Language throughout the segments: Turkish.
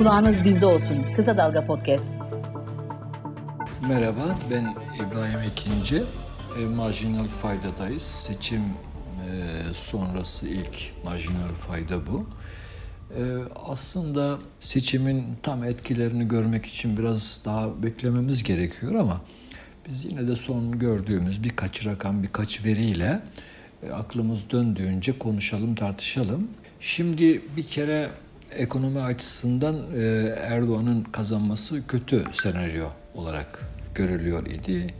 Kulağınız bizde olsun. Kısa Dalga Podcast. Merhaba, ben İbrahim Ekinci. E, marjinal faydadayız. Seçim e, sonrası ilk marjinal fayda bu. E, aslında seçimin tam etkilerini görmek için biraz daha beklememiz gerekiyor ama biz yine de son gördüğümüz birkaç rakam, birkaç veriyle e, aklımız döndüğünce konuşalım, tartışalım. Şimdi bir kere ekonomi açısından e, Erdoğan'ın kazanması kötü senaryo olarak görülüyor idi.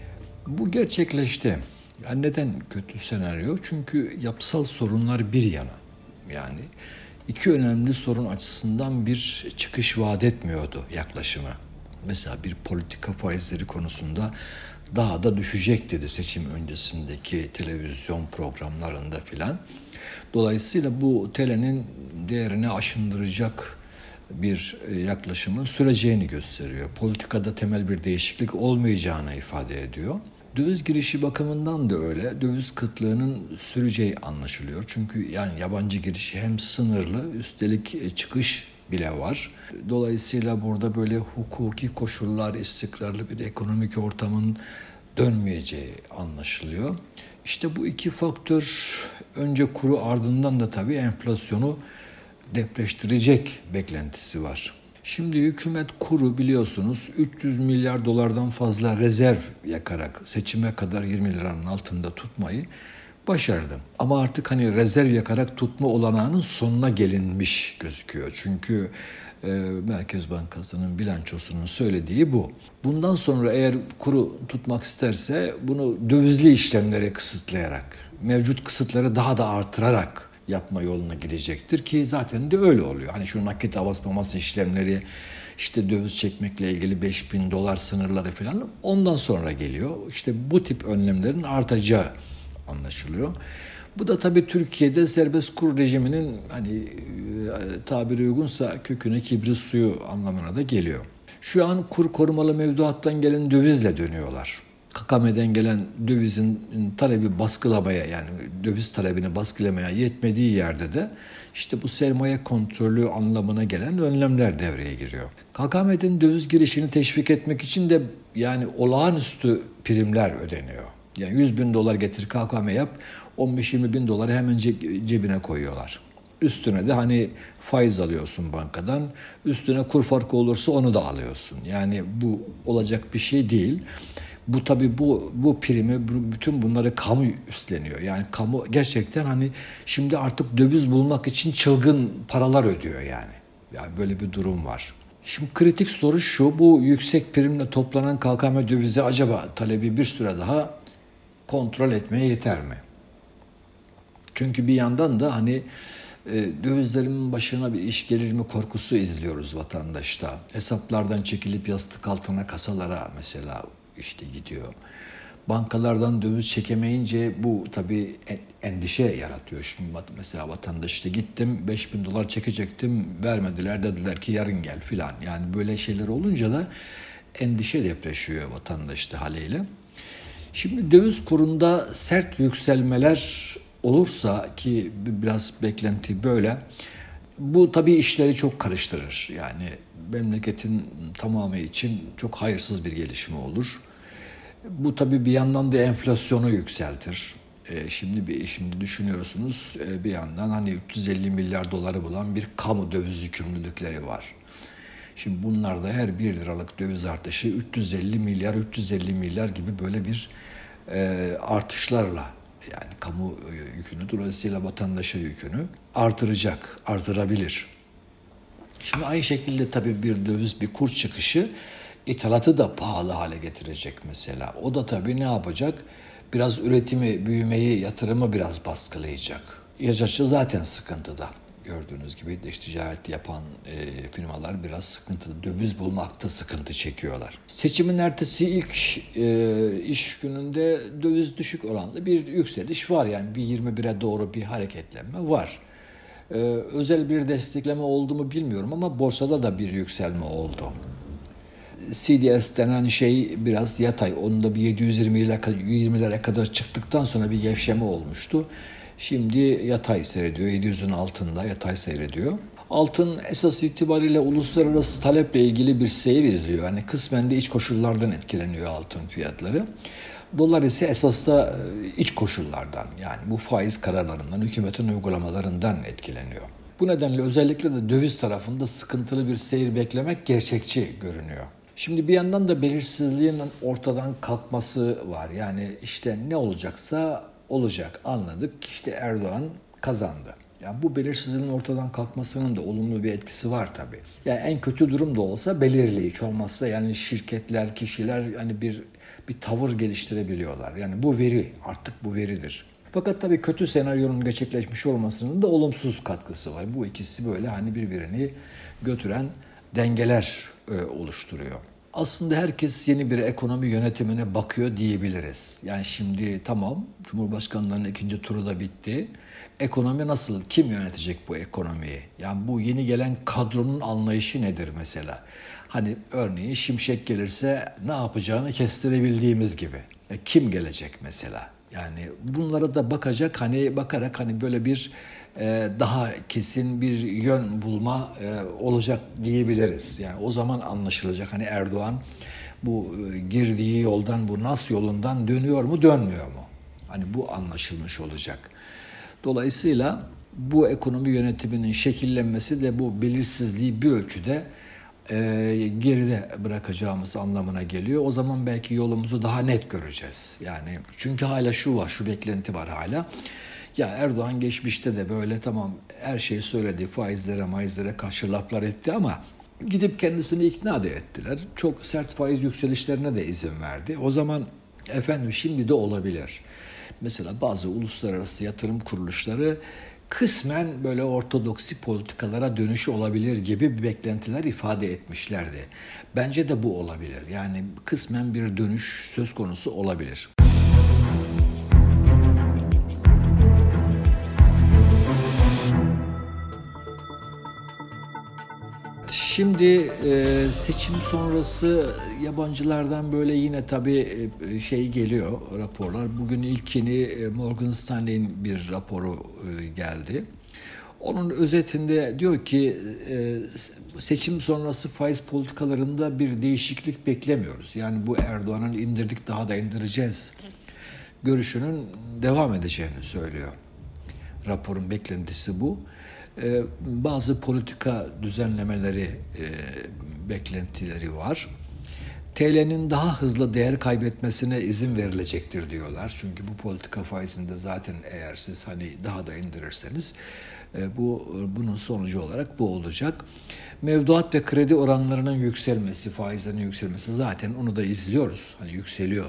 Bu gerçekleşti. Yani neden kötü senaryo? Çünkü yapısal sorunlar bir yana. Yani iki önemli sorun açısından bir çıkış vaat etmiyordu yaklaşımı. Mesela bir politika faizleri konusunda daha da düşecek dedi seçim öncesindeki televizyon programlarında filan. Dolayısıyla bu TL'nin değerini aşındıracak bir e, yaklaşımın süreceğini gösteriyor. Politikada temel bir değişiklik olmayacağını ifade ediyor. Döviz girişi bakımından da öyle. Döviz kıtlığının süreceği anlaşılıyor. Çünkü yani yabancı girişi hem sınırlı üstelik e, çıkış bile var. Dolayısıyla burada böyle hukuki koşullar, istikrarlı bir ekonomik ortamın dönmeyeceği anlaşılıyor. İşte bu iki faktör önce kuru ardından da tabii enflasyonu depreştirecek beklentisi var. Şimdi hükümet kuru biliyorsunuz 300 milyar dolardan fazla rezerv yakarak seçime kadar 20 liranın altında tutmayı başardı. Ama artık hani rezerv yakarak tutma olanağının sonuna gelinmiş gözüküyor. Çünkü e, Merkez Bankası'nın bilançosunun söylediği bu. Bundan sonra eğer kuru tutmak isterse bunu dövizli işlemlere kısıtlayarak, mevcut kısıtları daha da artırarak yapma yoluna gidecektir ki zaten de öyle oluyor. Hani şu nakit mamas işlemleri işte döviz çekmekle ilgili 5000 dolar sınırları falan ondan sonra geliyor. İşte bu tip önlemlerin artacağı anlaşılıyor. Bu da tabii Türkiye'de serbest kur rejiminin hani e, tabiri uygunsa köküne kibrit suyu anlamına da geliyor. Şu an kur korumalı mevduattan gelen dövizle dönüyorlar. Kakame'den gelen dövizin talebi baskılamaya yani döviz talebini baskılamaya yetmediği yerde de işte bu sermaye kontrolü anlamına gelen önlemler devreye giriyor. KKM'den döviz girişini teşvik etmek için de yani olağanüstü primler ödeniyor. Yani 100 bin dolar getir KKM yap 15-20 bin doları hemen cebine koyuyorlar. Üstüne de hani faiz alıyorsun bankadan. Üstüne kur farkı olursa onu da alıyorsun. Yani bu olacak bir şey değil. Bu tabi bu bu primi bütün bunları kamu üstleniyor. Yani kamu gerçekten hani şimdi artık döviz bulmak için çılgın paralar ödüyor yani. Yani böyle bir durum var. Şimdi kritik soru şu, bu yüksek primle toplanan KKM dövizi acaba talebi bir süre daha kontrol etmeye yeter mi? Çünkü bir yandan da hani e, dövizlerin başına bir iş gelir mi korkusu izliyoruz vatandaşta. Hesaplardan çekilip yastık altına kasalara mesela işte gidiyor. Bankalardan döviz çekemeyince bu tabii endişe yaratıyor. Şimdi mesela vatandaş işte gittim 5000 dolar çekecektim vermediler dediler ki yarın gel filan. Yani böyle şeyler olunca da endişe depreşiyor vatandaşta haliyle. Şimdi döviz kurunda sert yükselmeler olursa ki biraz beklenti böyle bu tabii işleri çok karıştırır. Yani memleketin tamamı için çok hayırsız bir gelişme olur. Bu tabii bir yandan da enflasyonu yükseltir. E, şimdi bir şimdi düşünüyorsunuz e, bir yandan hani 350 milyar doları bulan bir kamu döviz yükümlülükleri var. Şimdi bunlarda her 1 liralık döviz artışı 350 milyar 350 milyar gibi böyle bir e, artışlarla yani kamu yükünü dolayısıyla vatandaşa yükünü artıracak, artırabilir. Şimdi aynı şekilde tabii bir döviz bir kur çıkışı ithalatı da pahalı hale getirecek mesela. O da tabii ne yapacak? Biraz üretimi, büyümeyi, yatırımı biraz baskılayacak. İhracatçı zaten sıkıntıda. Gördüğünüz gibi dış ticaret yapan e, firmalar biraz sıkıntı, döviz bulmakta sıkıntı çekiyorlar. Seçimin ertesi ilk e, iş gününde döviz düşük oranlı bir yükseliş var. Yani bir 21'e doğru bir hareketlenme var. E, özel bir destekleme oldu mu bilmiyorum ama borsada da bir yükselme oldu. CDS denen şey biraz yatay. Onun da bir 720'lere kadar çıktıktan sonra bir gevşeme olmuştu. Şimdi yatay seyrediyor. 700'ün altında yatay seyrediyor. Altın esas itibariyle uluslararası taleple ilgili bir seyir izliyor. Yani kısmen de iç koşullardan etkileniyor altın fiyatları. Dolar ise esas da e, iç koşullardan yani bu faiz kararlarından, hükümetin uygulamalarından etkileniyor. Bu nedenle özellikle de döviz tarafında sıkıntılı bir seyir beklemek gerçekçi görünüyor. Şimdi bir yandan da belirsizliğin ortadan kalkması var. Yani işte ne olacaksa olacak anladık. İşte Erdoğan kazandı. Yani bu belirsizliğin ortadan kalkmasının da olumlu bir etkisi var tabii. Yani en kötü durum da olsa belirli hiç olmazsa yani şirketler, kişiler yani bir bir tavır geliştirebiliyorlar. Yani bu veri artık bu veridir. Fakat tabii kötü senaryonun gerçekleşmiş olmasının da olumsuz katkısı var. Bu ikisi böyle hani birbirini götüren dengeler e, oluşturuyor. Aslında herkes yeni bir ekonomi yönetimine bakıyor diyebiliriz. Yani şimdi tamam Cumhurbaşkanlığının ikinci turu da bitti. Ekonomi nasıl? Kim yönetecek bu ekonomiyi? Yani bu yeni gelen kadronun anlayışı nedir mesela? Hani örneğin Şimşek gelirse ne yapacağını kestirebildiğimiz gibi. E, kim gelecek mesela? Yani bunlara da bakacak hani bakarak hani böyle bir daha kesin bir yön bulma e, olacak diyebiliriz. Yani o zaman anlaşılacak hani Erdoğan bu e, girdiği yoldan bu nas yolundan dönüyor mu dönmüyor mu? Hani bu anlaşılmış olacak. Dolayısıyla bu ekonomi yönetiminin şekillenmesi de bu belirsizliği bir ölçüde e, geride bırakacağımız anlamına geliyor. O zaman belki yolumuzu daha net göreceğiz. Yani çünkü hala şu var, şu beklenti var hala. Ya Erdoğan geçmişte de böyle tamam her şeyi söyledi, faizlere, maizlere karşı laflar etti ama gidip kendisini ikna da ettiler. Çok sert faiz yükselişlerine de izin verdi. O zaman efendim şimdi de olabilir. Mesela bazı uluslararası yatırım kuruluşları kısmen böyle ortodoksi politikalara dönüş olabilir gibi beklentiler ifade etmişlerdi. Bence de bu olabilir. Yani kısmen bir dönüş söz konusu olabilir. Şimdi e, seçim sonrası yabancılardan böyle yine tabii e, şey geliyor raporlar. Bugün ilkini e, Morgan Stanley'in bir raporu geldi. Onun özetinde diyor ki seçim sonrası faiz politikalarında bir değişiklik beklemiyoruz. Yani bu Erdoğan'ın indirdik daha da indireceğiz görüşünün devam edeceğini söylüyor. Raporun beklentisi bu. Ee, bazı politika düzenlemeleri e, beklentileri var. TL'nin daha hızlı değer kaybetmesine izin verilecektir diyorlar. Çünkü bu politika faizinde zaten eğer siz hani daha da indirirseniz e, bu bunun sonucu olarak bu olacak. Mevduat ve kredi oranlarının yükselmesi, faizlerin yükselmesi zaten onu da izliyoruz. Hani yükseliyor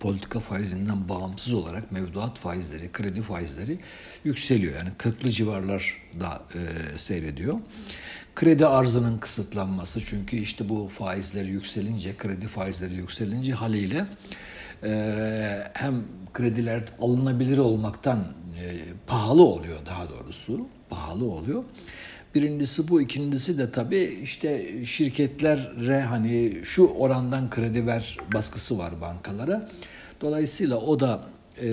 politika faizinden bağımsız olarak mevduat faizleri, kredi faizleri yükseliyor. Yani 40'lı civarlarda e, seyrediyor. Kredi arzının kısıtlanması çünkü işte bu faizler yükselince, kredi faizleri yükselince haliyle e, hem krediler alınabilir olmaktan e, pahalı oluyor daha doğrusu, pahalı oluyor. Birincisi bu, ikincisi de tabii işte şirketlere hani şu orandan kredi ver baskısı var bankalara. Dolayısıyla o da e,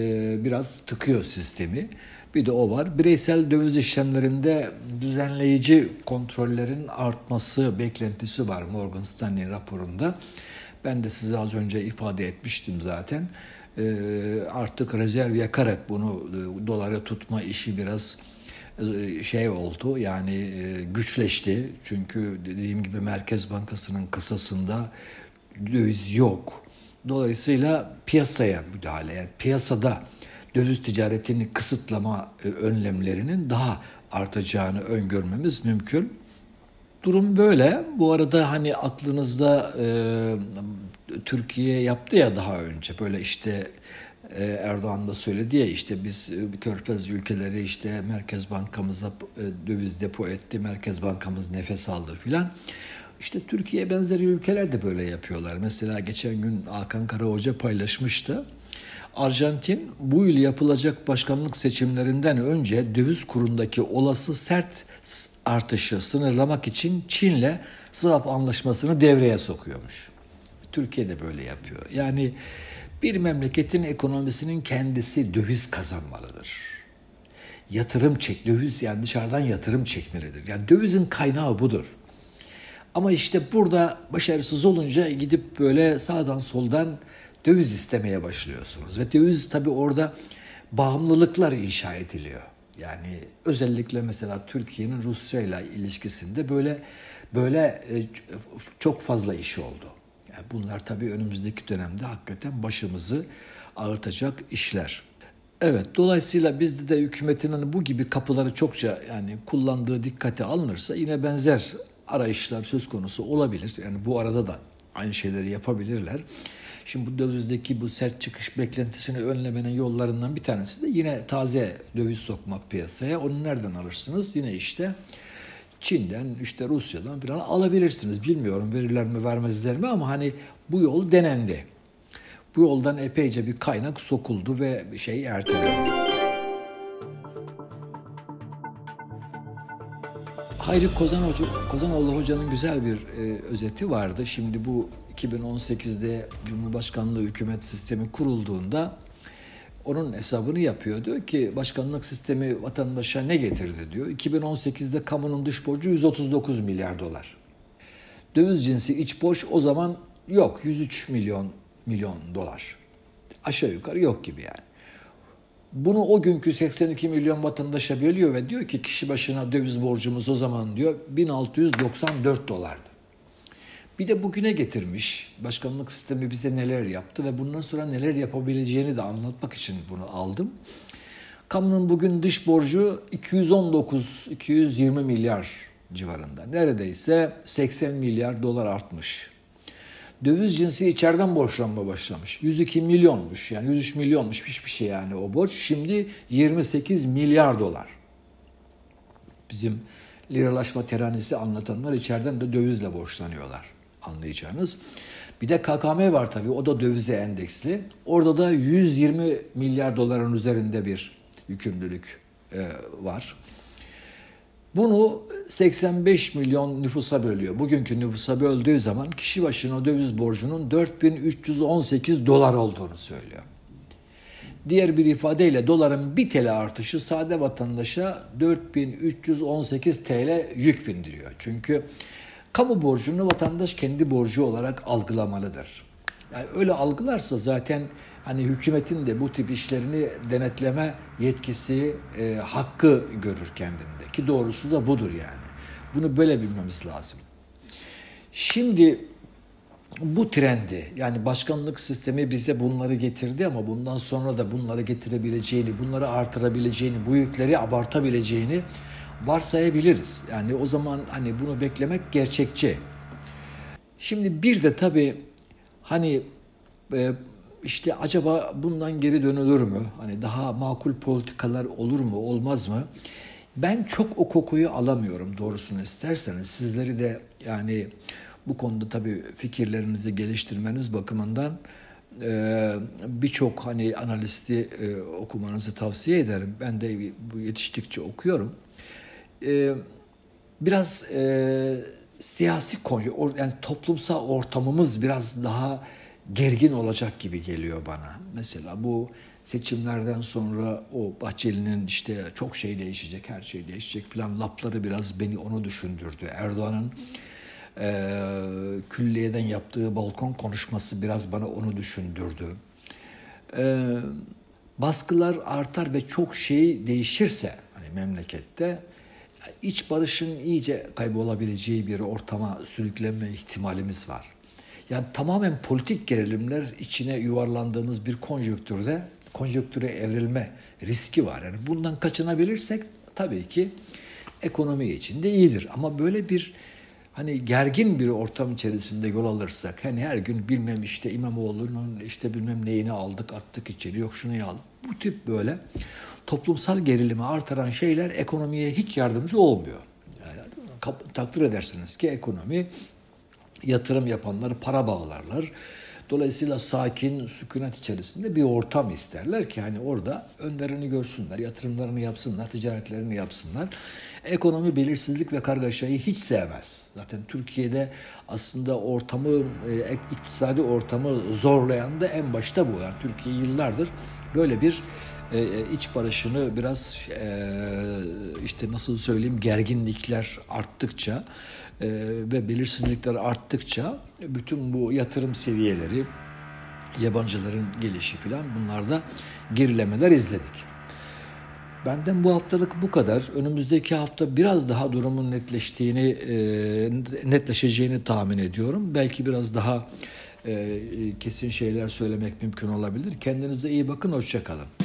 biraz tıkıyor sistemi. Bir de o var. Bireysel döviz işlemlerinde düzenleyici kontrollerin artması beklentisi var Morgan Stanley raporunda. Ben de size az önce ifade etmiştim zaten. E, artık rezerv yakarak bunu e, dolara tutma işi biraz şey oldu yani e, güçleşti. Çünkü dediğim gibi Merkez Bankası'nın kasasında döviz yok. Dolayısıyla piyasaya müdahale, yani piyasada döviz ticaretini kısıtlama e, önlemlerinin daha artacağını öngörmemiz mümkün. Durum böyle. Bu arada hani aklınızda e, Türkiye yaptı ya daha önce böyle işte e, Erdoğan da söyledi ya işte biz e, Körfez ülkeleri işte Merkez Bankamıza e, döviz depo etti, Merkez Bankamız nefes aldı filan. İşte Türkiye benzeri ülkeler de böyle yapıyorlar. Mesela geçen gün Hakan Kara Hoca paylaşmıştı. Arjantin bu yıl yapılacak başkanlık seçimlerinden önce döviz kurundaki olası sert artışı sınırlamak için Çin'le swap anlaşmasını devreye sokuyormuş. Türkiye de böyle yapıyor. Yani bir memleketin ekonomisinin kendisi döviz kazanmalıdır. yatırım çek, döviz yani dışarıdan yatırım çekmelidir. Yani dövizin kaynağı budur. Ama işte burada başarısız olunca gidip böyle sağdan soldan döviz istemeye başlıyorsunuz. Ve döviz tabii orada bağımlılıklar inşa ediliyor. Yani özellikle mesela Türkiye'nin Rusya ile ilişkisinde böyle böyle e, çok fazla iş oldu. Yani bunlar tabii önümüzdeki dönemde hakikaten başımızı ağırtacak işler. Evet, dolayısıyla bizde de hükümetin hani bu gibi kapıları çokça yani kullandığı dikkate alınırsa yine benzer arayışlar söz konusu olabilir. Yani bu arada da aynı şeyleri yapabilirler. Şimdi bu dövizdeki bu sert çıkış beklentisini önlemenin yollarından bir tanesi de yine taze döviz sokmak piyasaya. Onu nereden alırsınız? Yine işte Çin'den, işte Rusya'dan falan alabilirsiniz. Bilmiyorum verirler mi vermezler mi ama hani bu yol denendi. Bu yoldan epeyce bir kaynak sokuldu ve şey ertelendi. Hayri Kozan Hoca, Kozanoğlu Hoca'nın güzel bir e, özeti vardı. Şimdi bu 2018'de Cumhurbaşkanlığı hükümet sistemi kurulduğunda onun hesabını yapıyor. Diyor ki başkanlık sistemi vatandaşa ne getirdi diyor. 2018'de kamunun dış borcu 139 milyar dolar. Döviz cinsi iç borç o zaman yok 103 milyon milyon dolar. Aşağı yukarı yok gibi yani. Bunu o günkü 82 milyon vatandaşa bölüyor ve diyor ki kişi başına döviz borcumuz o zaman diyor 1694 dolardı. Bir de bugüne getirmiş. Başkanlık sistemi bize neler yaptı ve bundan sonra neler yapabileceğini de anlatmak için bunu aldım. Kamunun bugün dış borcu 219-220 milyar civarında. Neredeyse 80 milyar dolar artmış. Döviz cinsi içeriden borçlanma başlamış. 102 milyonmuş yani 103 milyonmuş hiçbir şey yani o borç. Şimdi 28 milyar dolar. Bizim liralaşma teranisi anlatanlar içeriden de dövizle borçlanıyorlar anlayacağınız. Bir de KKM var tabii o da dövize endeksli. Orada da 120 milyar doların üzerinde bir yükümlülük e, var. Bunu 85 milyon nüfusa bölüyor. Bugünkü nüfusa böldüğü zaman kişi başına döviz borcunun 4318 dolar olduğunu söylüyor. Diğer bir ifadeyle doların 1 TL artışı sade vatandaşa 4318 TL yük bindiriyor. Çünkü kamu borcunu vatandaş kendi borcu olarak algılamalıdır. Yani öyle algılarsa zaten hani hükümetin de bu tip işlerini denetleme yetkisi, e, hakkı görür kendinde. Ki doğrusu da budur yani. Bunu böyle bilmemiz lazım. Şimdi bu trendi yani başkanlık sistemi bize bunları getirdi ama bundan sonra da bunları getirebileceğini, bunları artırabileceğini, bu yükleri abartabileceğini varsayabiliriz. Yani o zaman hani bunu beklemek gerçekçi. Şimdi bir de tabii hani e, işte acaba bundan geri dönülür mü? Hani daha makul politikalar olur mu, olmaz mı? Ben çok o kokuyu alamıyorum doğrusunu isterseniz. Sizleri de yani bu konuda tabii fikirlerinizi geliştirmeniz bakımından e, birçok hani analisti e, okumanızı tavsiye ederim. Ben de bu yetiştikçe okuyorum. E, biraz siyasi konu, yani toplumsal ortamımız biraz daha gergin olacak gibi geliyor bana. Mesela bu seçimlerden sonra o Bahçeli'nin işte çok şey değişecek, her şey değişecek filan lapları biraz beni onu düşündürdü. Erdoğan'ın e, külliyeden yaptığı balkon konuşması biraz bana onu düşündürdü. E, baskılar artar ve çok şey değişirse hani memlekette iç barışın iyice kaybolabileceği bir ortama sürüklenme ihtimalimiz var. Yani tamamen politik gerilimler içine yuvarlandığımız bir konjonktürde konjonktüre evrilme riski var. Yani bundan kaçınabilirsek tabii ki ekonomi için de iyidir. Ama böyle bir hani gergin bir ortam içerisinde yol alırsak hani her gün bilmem işte İmamoğlu'nun işte bilmem neyini aldık attık içeri yok şunu aldık. Bu tip böyle toplumsal gerilimi artıran şeyler ekonomiye hiç yardımcı olmuyor. Yani, takdir edersiniz ki ekonomi yatırım yapanları para bağlarlar. Dolayısıyla sakin, sükunet içerisinde bir ortam isterler ki hani orada önlerini görsünler, yatırımlarını yapsınlar, ticaretlerini yapsınlar. Ekonomi belirsizlik ve kargaşayı hiç sevmez. Zaten Türkiye'de aslında ortamı, e, iktisadi ortamı zorlayan da en başta bu. Yani Türkiye yıllardır böyle bir e, iç barışını biraz e, işte nasıl söyleyeyim gerginlikler arttıkça e, ve belirsizlikler arttıkça bütün bu yatırım seviyeleri yabancıların gelişi filan bunlarda gerilemeler izledik. Benden bu haftalık bu kadar. Önümüzdeki hafta biraz daha durumun netleştiğini, e, netleşeceğini tahmin ediyorum. Belki biraz daha e, kesin şeyler söylemek mümkün olabilir. Kendinize iyi bakın, hoşçakalın.